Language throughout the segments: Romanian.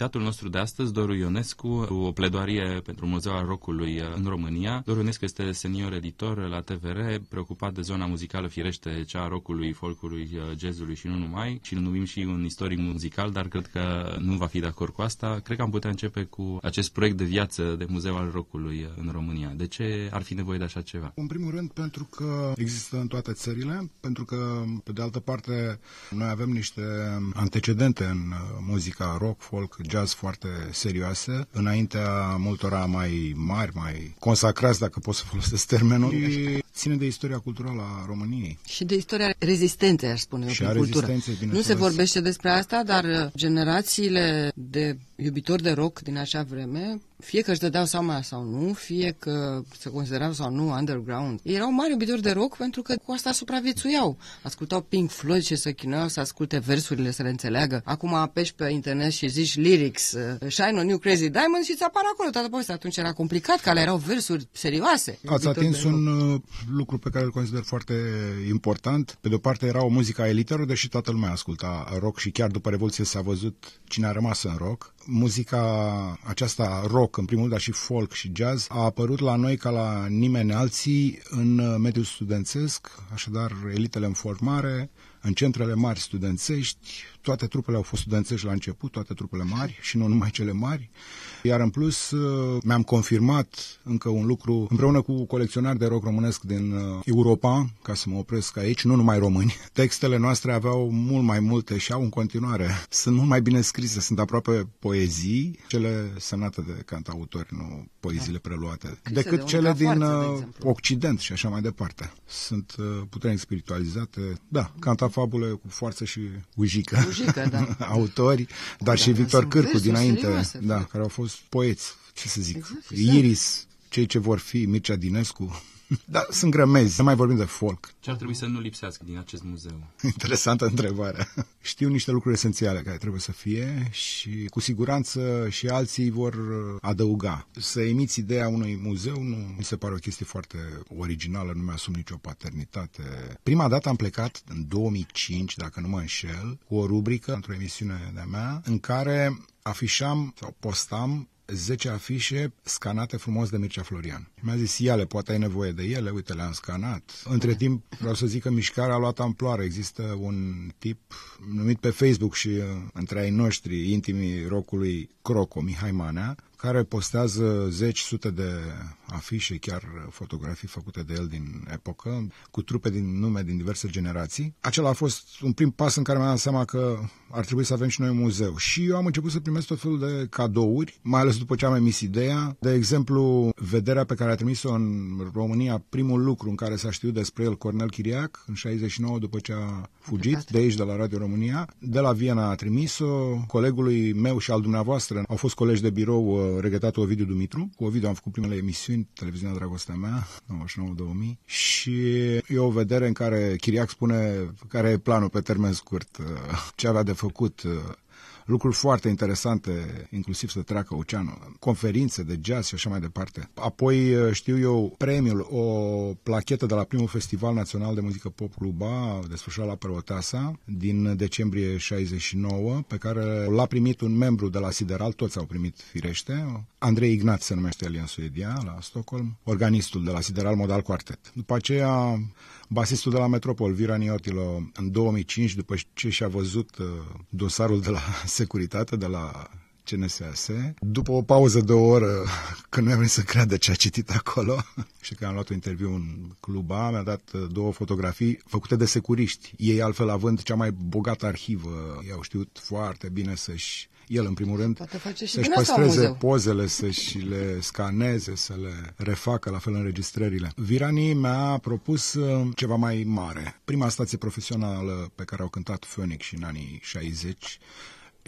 Invitatul nostru de astăzi, Doru Ionescu, o pledoarie pentru Muzeul al Rocului în România. Doru Ionescu este senior editor la TVR, preocupat de zona muzicală, firește cea a rockului, folcului, jazzului și nu numai, și îl numim și un istoric muzical, dar cred că nu va fi de acord cu asta. Cred că am putea începe cu acest proiect de viață de Muzeu al Rockului în România. De ce ar fi nevoie de așa ceva? În primul rând pentru că există în toate țările, pentru că, pe de altă parte, noi avem niște antecedente în muzica rock, folk, jazz foarte serioase, înaintea multora mai mari, mai consacrați, dacă pot să folosesc termenul, și ține de istoria culturală a României. Și de istoria rezistenței, aș spune și eu, a cultură. Nu se vorbește despre asta, dar generațiile de iubitori de rock din acea vreme fie că își dădeau seama sau nu, fie că se considerau sau nu underground, erau mari iubitori de rock pentru că cu asta supraviețuiau. Ascultau Pink Floyd și să chinuiau să asculte versurile, să le înțeleagă. Acum apeși pe internet și zici lyrics, uh, Shine on New Crazy Diamond și ți apare acolo toată povestea. Atunci era complicat, că alea erau versuri serioase. Ați atins un uh, lucru pe care îl consider foarte important. Pe de o parte era o muzică a elitelor, deși toată lumea asculta rock și chiar după Revoluție s-a văzut cine a rămas în rock. Muzica aceasta rock rock, în primul rând, dar și folk și jazz, a apărut la noi ca la nimeni alții în uh, mediul studențesc, așadar elitele în formare, în centrele mari studențești, toate trupele au fost studențești la început, toate trupele mari și nu numai cele mari. Iar în plus uh, mi-am confirmat încă un lucru împreună cu colecționari de rock românesc din uh, Europa, ca să mă opresc aici, nu numai români. Textele noastre aveau mult mai multe și au în continuare. Sunt mult mai bine scrise, sunt aproape poezii, cele semnate de cantautori, nu poeziile preluate, Scrise decât de cele din Bonaparte, de uh, exemplu. Occident și așa mai departe. Sunt puternic spiritualizate, da, cantafabule cu forță și ujică. Ujică, da. Autori, dar și dar Victor sunt Cârcu versuri dinainte, serioase, da, frate. care au fost poeți, ce să zic, Exact, exact. Iris, cei ce vor fi, Mircea Dinescu, da, sunt grămezi, să mai vorbim de folk. Ce ar trebui să nu lipsească din acest muzeu? Interesantă întrebare. Știu niște lucruri esențiale care trebuie să fie și cu siguranță și alții vor uh, adăuga. Să emiți ideea unui muzeu nu mi se pare o chestie foarte originală, nu mi-asum nicio paternitate. Prima dată am plecat în 2005, dacă nu mă înșel, cu o rubrică într-o emisiune de-a mea în care afișam sau postam 10 afișe scanate frumos de Mircea Florian. Mi-a zis, ia-le, poate ai nevoie de ele, uite, le-am scanat. Între timp, vreau să zic că mișcarea a luat amploare. Există un tip numit pe Facebook și uh, între ai noștri, intimii rocului Croco, Mihai Manea, care postează zeci, sute de afișe, chiar fotografii făcute de el din epocă, cu trupe din nume din diverse generații. Acela a fost un prim pas în care mi-am dat seama că ar trebui să avem și noi un muzeu. Și eu am început să primesc tot felul de cadouri, mai ales după ce am emis ideea. De exemplu, vederea pe care a trimis-o în România, primul lucru în care s-a știut despre el, Cornel Chiriac, în 69, după ce a fugit Plecat. de aici, de la Radio România. De la Viena a trimis-o, colegului meu și al dumneavoastră, au fost colegi de birou, uh, regretatul Ovidiu Dumitru. Cu Ovidiu am făcut primele emisiuni, televiziunea Dragostea mea, 99-2000, și e o vedere în care Chiriac spune care e planul pe termen scurt, uh, ce avea de făcut, uh, lucruri foarte interesante, inclusiv să treacă oceanul, conferințe de jazz și așa mai departe. Apoi, uh, știu eu, premiul, o plachetă de la primul Festival Național de Muzică Pop Cluba, desfășurat la Preoteasa, din decembrie 69, pe care l-a primit un membru de la Sideral, toți au primit firește, Andrei Ignat se numește el e în Suedia, la Stockholm, organistul de la Sideral Modal Quartet. După aceea, basistul de la Metropol, Vira Niotilo, în 2005, după ce și-a văzut uh, dosarul de la securitate, de la CNSAS. După o pauză de o oră, când nu am venit să creadă ce a citit acolo, și că am luat un interviu în cluba, mi-a dat uh, două fotografii făcute de securiști. Ei, altfel, având cea mai bogată arhivă, i-au știut foarte bine să-și el, în primul rând, Poate face și să-și din asta un păstreze muzeu. pozele, să-și le scaneze, să le refacă, la fel înregistrările. Virani mi-a propus uh, ceva mai mare. Prima stație profesională pe care au cântat Phoenix și în anii 60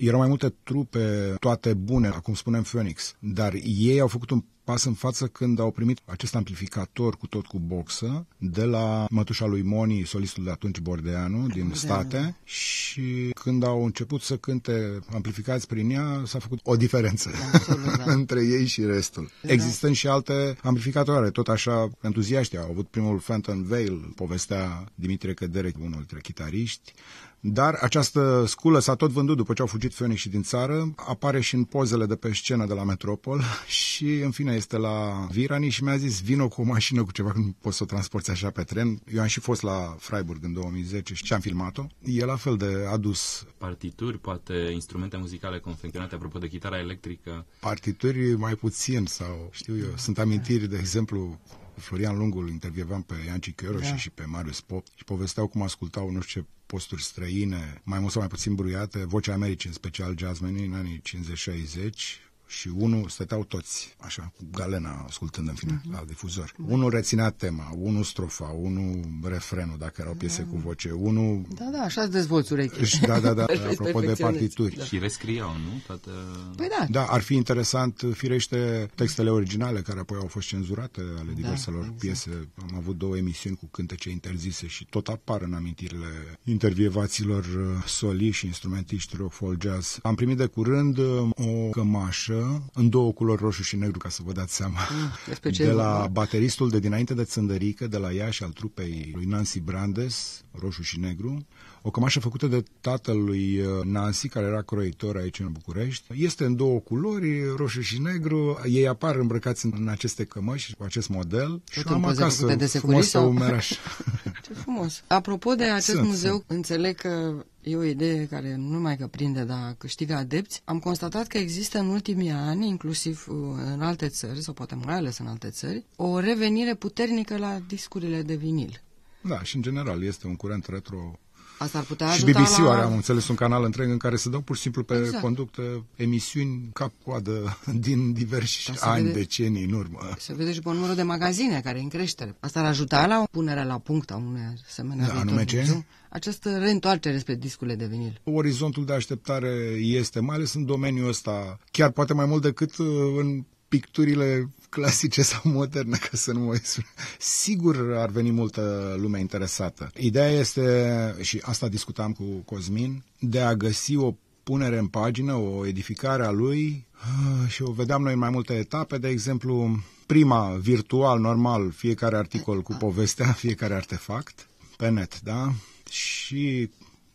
erau mai multe trupe, toate bune, acum spunem Phoenix, dar ei au făcut un pas în față când au primit acest amplificator cu tot cu boxă de la mătușa lui Moni, solistul de atunci Bordeanu, din Bordeanu. state și când au început să cânte amplificați prin ea, s-a făcut o diferență Absolut, da. între ei și restul. Da. Existând și alte amplificatoare, tot așa entuziaști. Au avut primul Phantom Veil, povestea Dimitrie Cădere, unul dintre chitariști, dar această sculă s-a tot vândut după ce au fugit Phoenix și din țară, apare și în pozele de pe scenă de la Metropol și în fine este la Virani și mi-a zis vino cu o mașină cu ceva, că nu poți să o transporti așa pe tren. Eu am și fost la Freiburg în 2010 și am filmat-o. E la fel de adus Partituri, poate instrumente muzicale confecționate, apropo de chitara electrică. partituri mai puțin sau știu eu. Sunt amintiri, de exemplu, cu Florian Lungul intervievam pe Ianci Chioroși Da. și pe Marius Pop și povesteau cum ascultau nu știu ce posturi străine, mai mult sau mai puțin bruiate, vocea Americii, în special jazzmenii în anii 50-60 și unul stăteau toți, așa, cu galena, ascultând în fine, Mhm. la difuzor. Unul reținea tema, unul strofa, unul refrenul, dacă erau piese cu voce, unul... Da, da, așa îți dezvolți urechi. Și Da, da, da, Își vezi apropo de perfecționezi. partituri. Da. Și rescriau, nu? Toată... Păi da, Da, ar fi interesant, firește, textele originale care apoi au fost cenzurate ale diverselor exact. piese. Am avut două emisiuni cu cântece interzise și tot apar în amintirile intervievaților uh, soli și instrumentiști rock, folk, jazz. Am primit de curând uh, o cămașă în două culori roșu și negru, ca să vă dați seama, despre ce de e la vorba. bateristul de dinainte de Țândărică, de la Iași, al trupei lui Nancy Brandes, roșu și negru, o cămașă făcută de tatăl lui uh, Nancy, care era croitor aici în București. Este în două culori, roșu și negru. Ei apar îmbrăcați în, în aceste cămăși, cu acest model. și în am poze acasă, făcute de frumos securii pe sau? umeraș. ce frumos. Apropo de acest Sunt, muzeu, sunt. înțeleg că e o idee care nu numai că prinde, dar câștigă adepți. Am constatat că există în ultimii ani, inclusiv uh, în alte țări, sau poate mai ales în alte țări, o revenire puternică la discurile de vinil. da, și în general este un curent retro Asta ar putea Și ajuta BBC-ul la... are, am înțeles, un canal întreg în care se dau pur și simplu pe Exact. exact. conductă emisiuni cap-coadă din diversi Ca să ani, vede- decenii în urmă. Se vede și pe numărul de magazine care e în creștere. Asta ar ajuta la punerea la punct a unei asemenea Da, viitor anume ce? muzeu. Această reîntoarcere spre discurile de vinil. Orizontul de așteptare este, mai ales în domeniul ăsta, chiar poate mai mult decât uh, în picturile clasice sau moderne, ca să nu mă exprim. Sigur ar veni multă lume interesată. Ideea este, și asta discutam cu Cosmin, de a găsi o punere în pagină, o edificare a lui ah, și o vedeam noi în mai multe etape, de exemplu, prima, virtual, normal, fiecare articol cu povestea, fiecare artefact, pe net, da? Și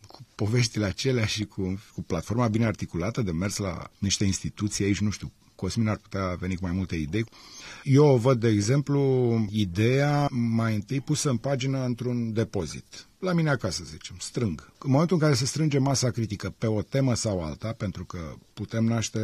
cu poveștile acelea și cu, cu platforma bine articulată de mers la niște instituții aici, nu știu, Cosmin ar putea veni cu mai multe idei. Eu o văd, de exemplu, ideea mai întâi pusă în pagină într-un depozit. La mine acasă, să zicem, strâng. În momentul în care se strânge masa critică pe o temă sau alta, pentru că putem naște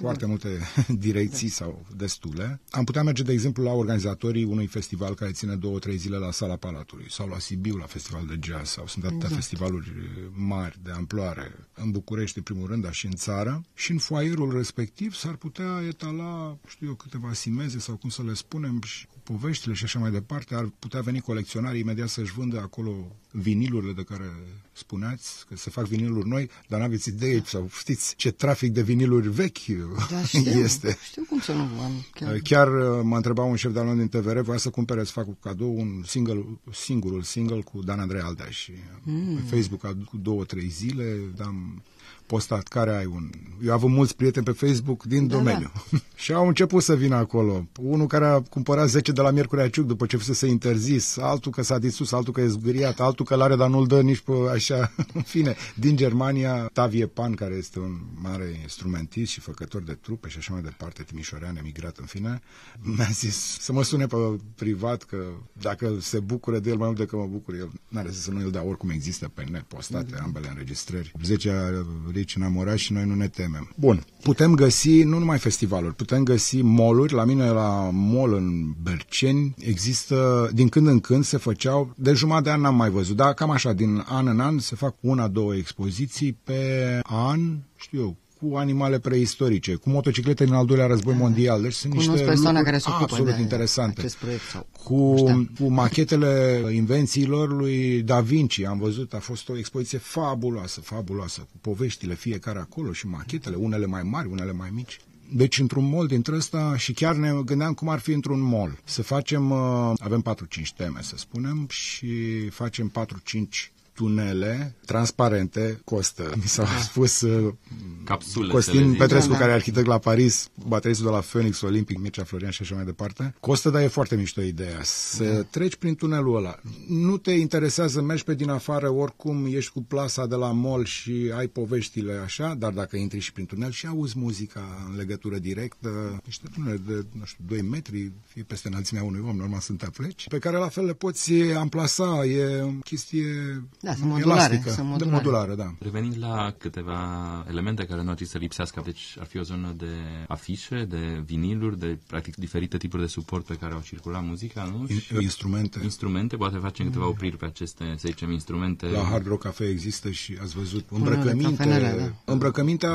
foarte multe direcții sau destule. Am putea merge, de exemplu, la organizatorii unui festival care ține două, trei zile la Sala Palatului sau la Sibiu, la festival de jazz sau sunt atâtea Exact. festivaluri mari de amploare în București, în primul rând, dar și în țară. Și în foaierul respectiv s-ar putea etala, știu eu, câteva simeze sau cum să le spunem și cu poveștile și așa mai departe. Ar putea veni colecționarii imediat să-și vândă acolo vinilurile de care spuneați, că se fac viniluri noi, dar n-aveți idee sau știți ce trafic de viniluri vechi Da, știu, este. știu cum să nu am chiar. Chiar uh, mă întreba un șef de al din TVR, voia să cumpere, să fac cu cadou un single, singurul single cu Dan Andrei Aldea și mm. pe Facebook a- cu două, trei zile am postat care ai un... Eu am avut mulți prieteni pe Facebook din Da, domeniu. și au început să vină acolo. Unul care a cumpărat 10 de la Miercurea Ciuc după ce fusese interzis, altul că s-a disus, altul că e zgâriat, altul că l-are, dar nu-l dă nici pe așa. În fine, din Germania, Tavie Pan, care este un mare instrumentist și făcător de trupe și așa mai departe, timișorean, emigrat în fine, mi-a zis să mă sune pe privat că dacă se bucură de el mai mult decât mă bucur, el n-are să nu-l dea oricum există pe net postate ambele înregistrări. 10 rici enamorați și noi nu ne temem. Bun, putem găsi nu numai festivaluri, putem găsi moluri. La mine la mol în Berceni există, din când în când se făceau, de jumătate de an n-am mai văzut, dar cam așa, din an în an se fac una, două expoziții pe an, știu eu, cu animale preistorice, cu motociclete din al doilea război mondial. Deci sunt Cunosc niște persoane lucruri care se ocupă absolut de interesante. acest proiect sau Cu, știam. cu machetele invențiilor lui Da Vinci. Am văzut, a fost o expoziție fabuloasă, fabuloasă, cu poveștile fiecare acolo și machetele, unele mai mari, unele mai mici. Deci într-un mall dintre ăsta și chiar ne gândeam cum ar fi într-un mall. Să facem, uh, avem 4-5 teme să spunem și facem 4-5 tunele transparente costă. Mi s-a spus uh, Capsule, Costin Petrescu, Da, da. care e arhitect la Paris, bateristul de la Phoenix Olympic, Mircea Florian și așa mai departe. Costă, dar e foarte mișto ideea. Să Da. treci prin tunelul ăla. Nu te interesează, mergi pe din afară, oricum ești cu plasa de la mall și ai poveștile așa, dar dacă intri și prin tunel și auzi muzica în legătură directă, niște tunele de, nu știu, 2 metri, fie peste înălțimea unui om, normal sunt pleci, pe care la fel le poți amplasa, e o chestie Da, sunt modulare, elastică, sunt de modulare. modulare, da. Revenind la câteva elemente care nu ar trebui să lipsească, deci ar fi o zonă de afișe, de viniluri, de practic diferite tipuri de suport pe care au circulat muzica, nu? Și Instrumente. instrumente, poate facem câteva opriri pe aceste, să zicem, instrumente. La Hard Rock Cafe există și ați văzut Unele cafenele, îmbrăcăminte, da. îmbrăcămintea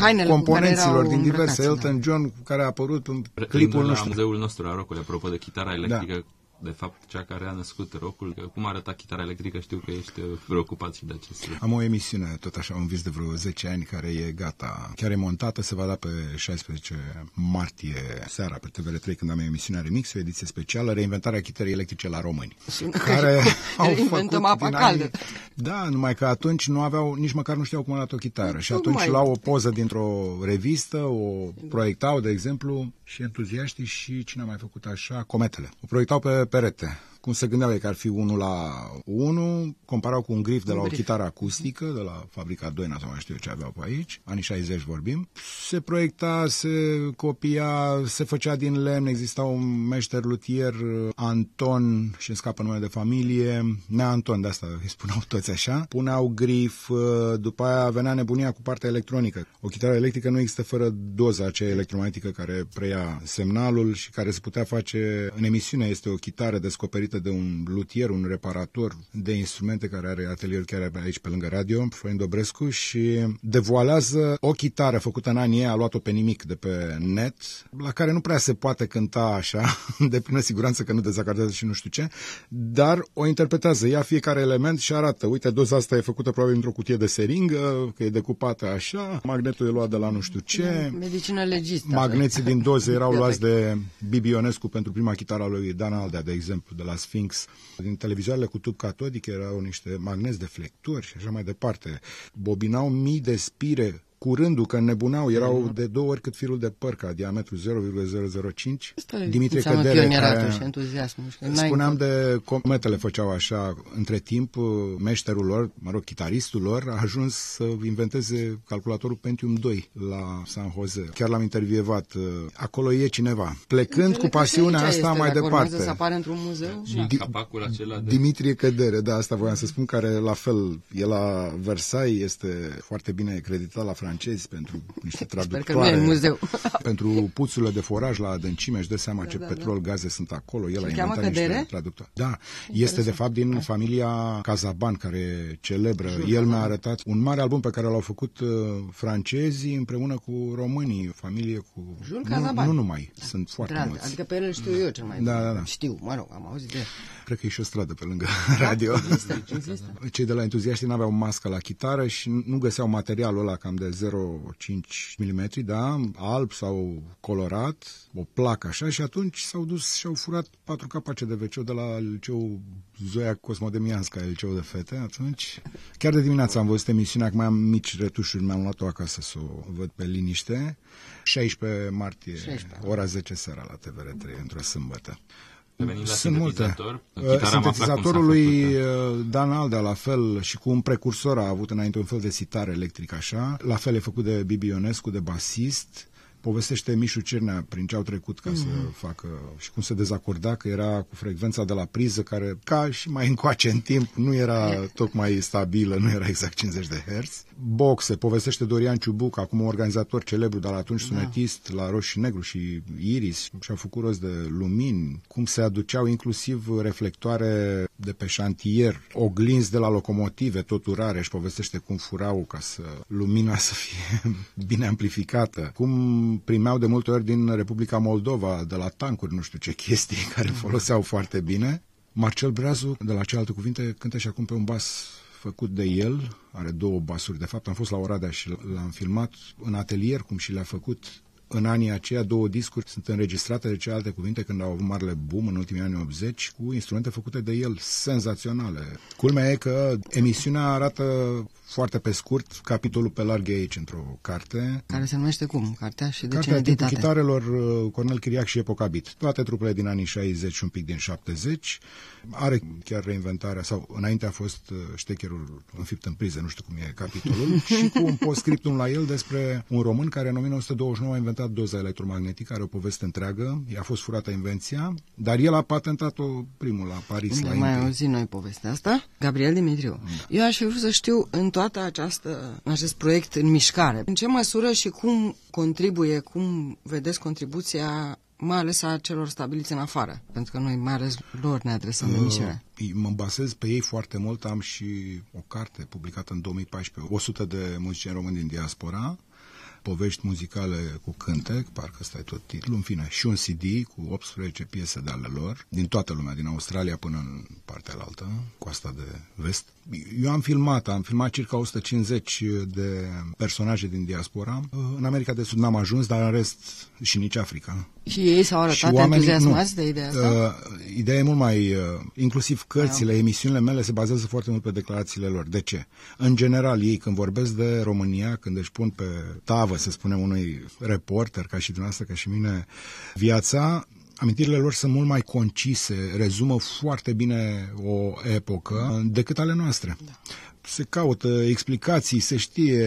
Hainele cu componenților care erau din diverse. îmbrăcați, Elton John, care a apărut în Re- clipul la nostru. muzeul nostru a rockului, apropo de chitara electrică, de fapt, cea care a născut rockul, că cum arăta chitara electrică, știu că ești uh, preocupat și de acest lucru. Am o emisiune, tot așa, un vis de vreo 10 ani, care e gata. Chiar e montată, se va da pe 16 martie seara pe TVR3, când am emisiunea Remix, o ediție specială, reinventarea chitării electrice la români. Sună că care au reinventăm făcut apa din caldă. anii- Da, numai că atunci nu aveau, nici măcar nu știau cum arată o chitară. Și Tocmai. atunci luau o poză dintr-o revistă, o proiectau, de exemplu, și entuziaștii și cine a mai făcut așa? Cometele. O proiectau pe Pérez Cum se gândeau ei că ar fi unul la unul, comparau cu un grif de la o grif. chitară acustică, de la fabrica Doina sau mai știu eu ce aveau pe aici, anii 60 vorbim. Se proiecta, se copia, se făcea din lemn, exista un meșter lutier, Anton, și îmi scapă numele de familie, Nea Anton, de asta îi spuneau toți așa, puneau grif, după aia venea nebunia cu partea electronică. O chitară electrică nu există fără doza aceea electromagnetică care preia semnalul și care se putea face în emisiune. Este o chitară descoperită de un lutier, un reparator de instrumente care are atelier chiar aici pe lângă radio, Florin Dobrescu, și devoalează o chitară făcută în anii ei, a luat-o pe nimic de pe net, la care nu prea se poate cânta așa, de plină siguranță că nu dezacordează și nu știu ce, dar o interpretează. Ia fiecare element și arată, uite, doza asta e făcută probabil într-o cutie de seringă, că e decupată așa, magnetul e luat de la nu știu ce, Medicină legistă. Magneții din doze erau luați de Bibi Ionescu pentru prima chitară a lui Dan Aldea, de exemplu, de la Sphinx. Din televizoarele cu tub catodic erau niște magneți deflectori și așa mai departe. Bobinau mii de spire curându că nebunau, erau de două ori cât firul de păr, ca diametru 0,005. Asta Dimitrie înseamnă Cădere, pionieratul care- și entuziasmul. Și că n-ai Spuneam de cometele făceau așa, între timp meșterul lor, mă rog, chitaristul lor, a ajuns să inventeze calculatorul Pentium 2 la San Jose. Chiar l-am intervievat. Acolo e cineva. Plecând cu pasiunea Aici asta este, mai dacă urmează departe. să apară într-un muzeu. Și Di- capacul acela de... Dimitrie Cădere, da, asta voiam să spun, care la fel e la Versailles, este foarte bine creditat la francezi pentru niște Sper că nu e traductoare. în muzeu. pentru puțurile de foraj la adâncime, își dă seama ce da, petrol, gaze sunt acolo. El Și a îl cheamă inventat niște Cădere? traductori. Da, este de fapt din familia Cazaban, care e celebră. El mi-a arătat un mare album pe care l-au făcut uh, francezii împreună cu românii, familie cu... Jules nu, Cazaban. nu numai, sunt foarte Drag, mulți. adică pe el îl știu eu cel mai Da, bine. da, da. Știu, mă rog, am auzit de el. Cred că e și o stradă pe lângă radio. Există, există. Cei de la entuziaști n-aveau mască la chitară și nu găseau materialul ăla cam de 0,5 mm, da, alb sau colorat, o placă așa și atunci s-au dus și au furat patru capace de wc de la liceul Zoia Cosmodemianska, liceul de fete. Atunci, chiar de dimineață am văzut emisiunea, acum am mici retușuri, mi-am luat-o acasă să o văd pe liniște. 16 martie, 16. ora 10 seara la TVR3, într-o sâmbătă. Revenind la Sunt multe. sintetizator, Uh, chitara am aflat cum s-a Sintetizatorul lui făcut, uh, Dan Aldea, la fel, și cu un precursor a avut înainte un fel de sitar electric așa. La fel e făcut de Bibi Ionescu, de basist. Povestește Mișu Cernea prin ce au trecut ca să facă și cum se dezacorda, că era cu frecvența de la priză, care, ca și mai încoace în timp, nu era tocmai stabilă, nu era exact 50 de Hz. Boxe, povestește Dorian Ciubuc, acum un organizator celebru, dar atunci sunetist la Roșu și Negru și Iris, și-a făcut rost de lumini, cum se aduceau inclusiv reflectoare de pe șantier, oglinzi de la locomotive, toturare, și povestește cum furau ca să lumina să fie bine amplificată, cum primeau de multe ori din Republica Moldova, de la tancuri, nu știu ce chestii, care foloseau foarte bine. Marcel Breazu, de la cealaltă cuvinte, cântă și acum pe un bas făcut de el, are două basuri, de fapt. Am fost la Oradea și l-am filmat. În atelier cum și le-a făcut în anii aceia două discuri sunt înregistrate de celelalte cuvinte când au avut marele boom în ultimii anii 80 cu instrumente făcute de el senzaționale. Culmea e că emisiunea arată foarte pe scurt capitolul pe larg aici într-o carte. Care se numește cum? Cartea și de Cartea ce timpul chitarelor uh, Cornel Chiriac și Epoca Beat. Toate trupele din anii 60 și un pic din 70. Are chiar reinventarea, sau înainte a fost uh, ștecherul înfipt în priză, nu știu cum e capitolul, și cu un postscriptum la el despre un român care în 1929 a inventat doza electromagnetică, are o poveste întreagă, i-a fost furată invenția, dar el a patentat-o primul la Paris. Unde la mai Intel. auzit noi povestea asta? Gabriel Dimitriu. Eu aș fi vrut să știu în toată această, în acest proiect în mișcare, în ce măsură și cum contribuie, cum vedeți contribuția mai ales a celor stabiliți în afară, pentru că noi mai ales lor ne adresăm uh, emisiunea. Mă bazez pe ei foarte mult, am și o carte publicată în 2014, 100 de muzicieni români din diaspora, povești muzicale cu cântec, parcă ăsta e tot titlul, în fine, și un CD cu 18 piese de ale lor, din toată lumea, din Australia până în partea altă, coasta de vest. Eu am filmat, am filmat circa 150 de personaje din diaspora. În America de Sud n-am ajuns, dar în rest și nici Africa. Și ei s-au arătat Și oamenii- entuziasmați nu. de ideea asta? Uh, ideea e mult mai... Uh, inclusiv cărțile, emisiunile mele se bazează foarte mult pe declarațiile lor. De ce? În general, ei când vorbesc de România, când își pun pe tavă, să spunem, unui reporter, ca și dumneavoastră, ca și mine, viața, amintirile lor sunt mult mai concise, rezumă foarte bine o epocă decât ale noastre. Da se caută explicații, se știe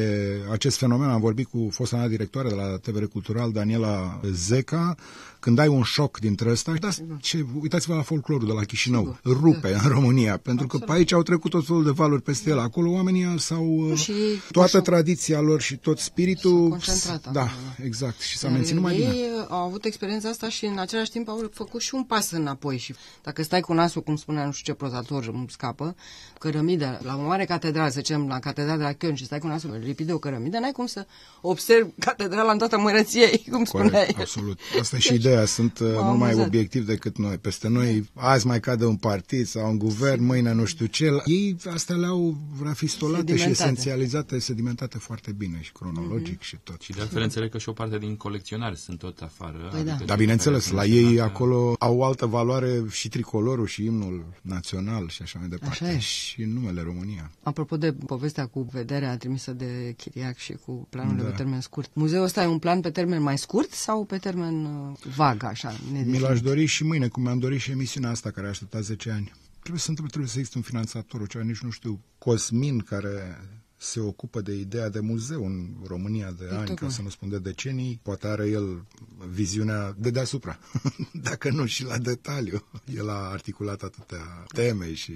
acest fenomen. Am vorbit cu fosta mea directoare de la TVR Cultural, Daniela Zeca, când ai un șoc dintre ăsta, da, ce, uitați-vă la folclorul de la Chișinău, Sigur. rupe în România, pentru că pe aici au trecut tot felul de valuri peste el. Acolo oamenii sau și ei toată s-au- tradiția lor și tot spiritul... s-au concentrat Da, acolo. exact. Și s-a Dar menținut mai ei bine. uh, au avut experiența asta și în același timp au făcut și un pas înapoi. Și dacă stai cu nasul, cum spunea nu știu ce prozator, îmi scapă, cărămidă, la o mare catedrală, să zicem, la catedrala de la Köln și stai cu nasul lipit de o cărămidă, n-ai cum să observi catedrala în toată mărăția ei, cum spuneai. Corect, absolut. Asta e și ideea. Sunt uh, mult mai amuzat. obiectivi decât noi. Peste noi, azi mai cade un partid sau un guvern, mâine nu știu ce. Ei astea le-au rafistolate și Sedimentate. esențializate, sedimentate foarte bine și cronologic și tot. Și de altfel înțeleg că și o parte din colecționari sunt tot afară. Păi da. Dar bineînțeles, la ei acolo au altă valoare și tricolorul și imnul național și așa mai departe. Așa e. Și numele România. Apropo de povestea cu vederea trimisă de Chiriac și cu planurile Da. pe termen scurt, muzeul ăsta e un plan pe termen mai scurt sau pe termen uh, vag, așa, Mi nedefinit? l-aș dori și mâine, cum mi-am dorit și emisiunea asta care a așteptat 10 ani. Trebuie să întâmple, trebuie să existe un finanțator, o ceva, nici nu știu, Cosmin, care se ocupă de ideea de muzeu în România de ani, ca tocmai. să nu spun de decenii, poate are el viziunea de deasupra, dacă nu și la detaliu. El a articulat atâtea teme și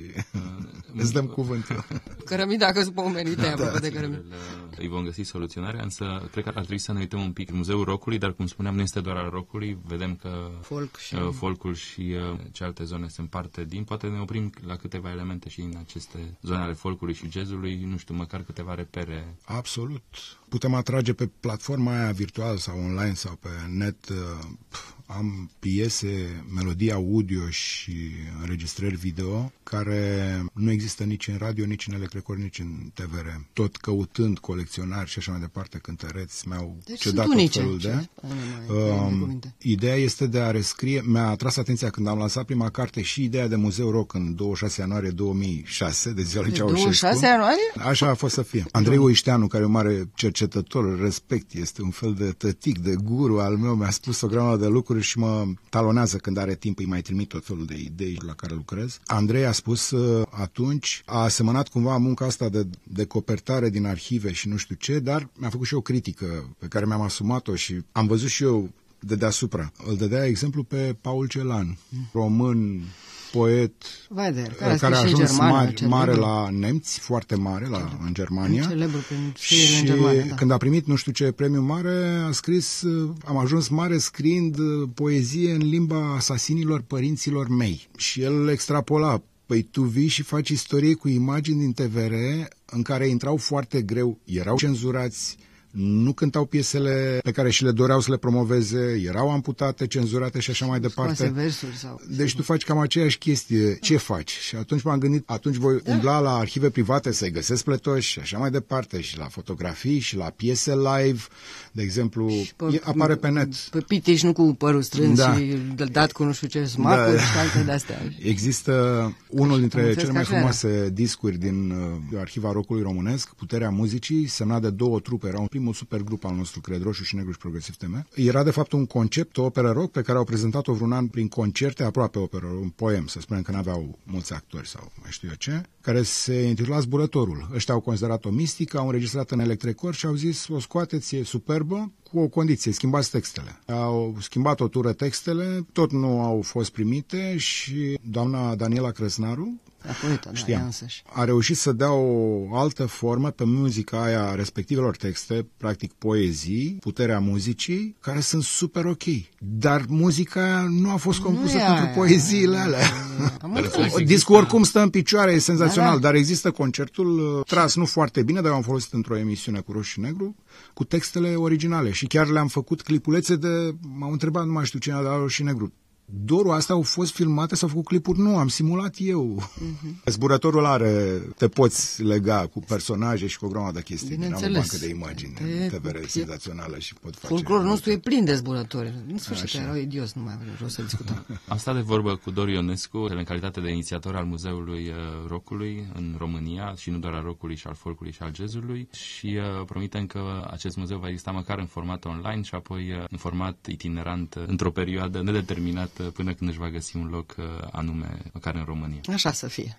îți dăm cuvântul. Cărămida a căzut pe umerii tăi, apropo de Sigur, cărămidă. îl- Îi vom găsi soluționarea, însă cred că ar trebui să ne uităm un pic. Muzeul Rocului, dar cum spuneam, nu este doar al Rocului. Vedem că Folk și- uh, folcul și uh, cealaltă zone sunt parte din. Poate ne oprim la câteva elemente și în aceste zone ale folcului și jazzului, nu știu, măcar câteva repere. Absolut. Putem atrage pe platforma aia virtuală sau online sau pe net. Uh, Am piese, melodii audio și înregistrări video care nu există nici în radio, nici în Electrecord, nici în TVR. Tot căutând colecționari și așa mai departe, cântăreți, mi-au Deci cedat sunt tot unice, felul ce de... spune mai- mai Um, cuvinte. Ideea este de a rescrie, mi-a atras atenția când am lansat prima carte și ideea de Muzeu Rock în 26 ianuarie 2006, de ziua lui De Ceaușescu. 26 ianuarie? Așa a fost să fie. Andrei Oișteanu, care e un mare cercetător, respect, este un fel de tătic, de guru al meu, mi-a spus o grămadă de lucruri și mă talonează când are timp, îi mai trimit tot felul de idei la care lucrez. Andrei a spus uh, atunci, a asemănat cumva munca asta de decopertare din arhive și nu știu ce, dar mi-a făcut și o critică pe care mi-am asumat-o și am văzut și eu de deasupra. Îl dădea exemplu pe Paul Celan, român, poet, Vader, care, care, a a scris și în ajuns germană, mare, celebru. mare la nemți, foarte mare la, în Germania. Celebru prin scrierile Și în germană, da. când a primit nu știu ce premiu mare, a scris, uh, am ajuns mare scriind uh, poezie în limba asasinilor părinților mei. Și el extrapola, păi tu vii și faci istorie cu imagini din TVR în care intrau foarte greu, erau cenzurați, nu cântau piesele pe care și le doreau să le promoveze, erau amputate, cenzurate și așa mai departe. Scoase versuri sau... Deci tu faci cam aceeași chestie. Ce faci? Și atunci m-am gândit, atunci voi da. umbla la arhive private să-i găsesc plătoși și așa mai departe, și la fotografii, și la piese live, de exemplu, pe, e, apare pe net. Pe pitiș, nu cu părul strâns Da. și dat cu nu știu ce smacuri Da. și alte de-astea. Există unul dintre înțeles cele că mai așa era. frumoase discuri din uh, arhiva rockului românesc, Puterea Muzicii, semnat de două trupe, era un primul supergrup al nostru, cred, Roșu și Negru și Progresiv TM. Era de fapt un concept, o operă rock pe care au prezentat-o vreun an prin concerte, aproape operă, un poem, să spunem că n-aveau mulți actori sau mai știu eu ce, care se intitula Zburătorul. Ăștia au considerat-o mistică, au înregistrat în Electrecord și au zis, o scoateți, e superbă, cu o condiție, schimbați textele. Au schimbat o tură textele, tot nu au fost primite și doamna Daniela Crăsnaru, A poeta, da, ea știam, însăși. a reușit să dea o altă formă pe muzica aia respectivelor texte, practic poezii, puterea muzicii, care sunt super ok. Dar muzica aia nu a fost compusă e pentru aia, poeziile nu e alea. aia. Am înțeles. Există- Discul oricum stă în picioare, e senzațional, Da, da. dar există concertul uh, tras nu foarte bine, dar eu am folosit într-o emisiune cu roșu și negru, cu textele originale și chiar le-am făcut clipulețe de, m-au întrebat, nu mai știu cine a dat roșu și negru. Dorul astea au fost filmate, s-au făcut clipuri? Nu, am simulat eu. Mhm. Zburătorul are, te poți lega cu personaje și cu o grămadă de chestii. Am o Bineînțeles. bancă de imagini E- în TVR e- senzațională și pot face... Folclorul nostru e plin de zburători. În sfârșit, Așa. erau idioți, nu mai vreau să discutăm. Am stat de vorbă cu Doru Ionescu, în calitate de inițiator al Muzeului uh, Rockului în România, și nu doar al rockului, și al folkului și al jazzului, și uh, promitem că acest muzeu va exista măcar în format online și apoi uh, în format itinerant uh, într-o perioadă nedeterminată până când își va găsi un loc uh, anume, măcar în România. Așa să fie.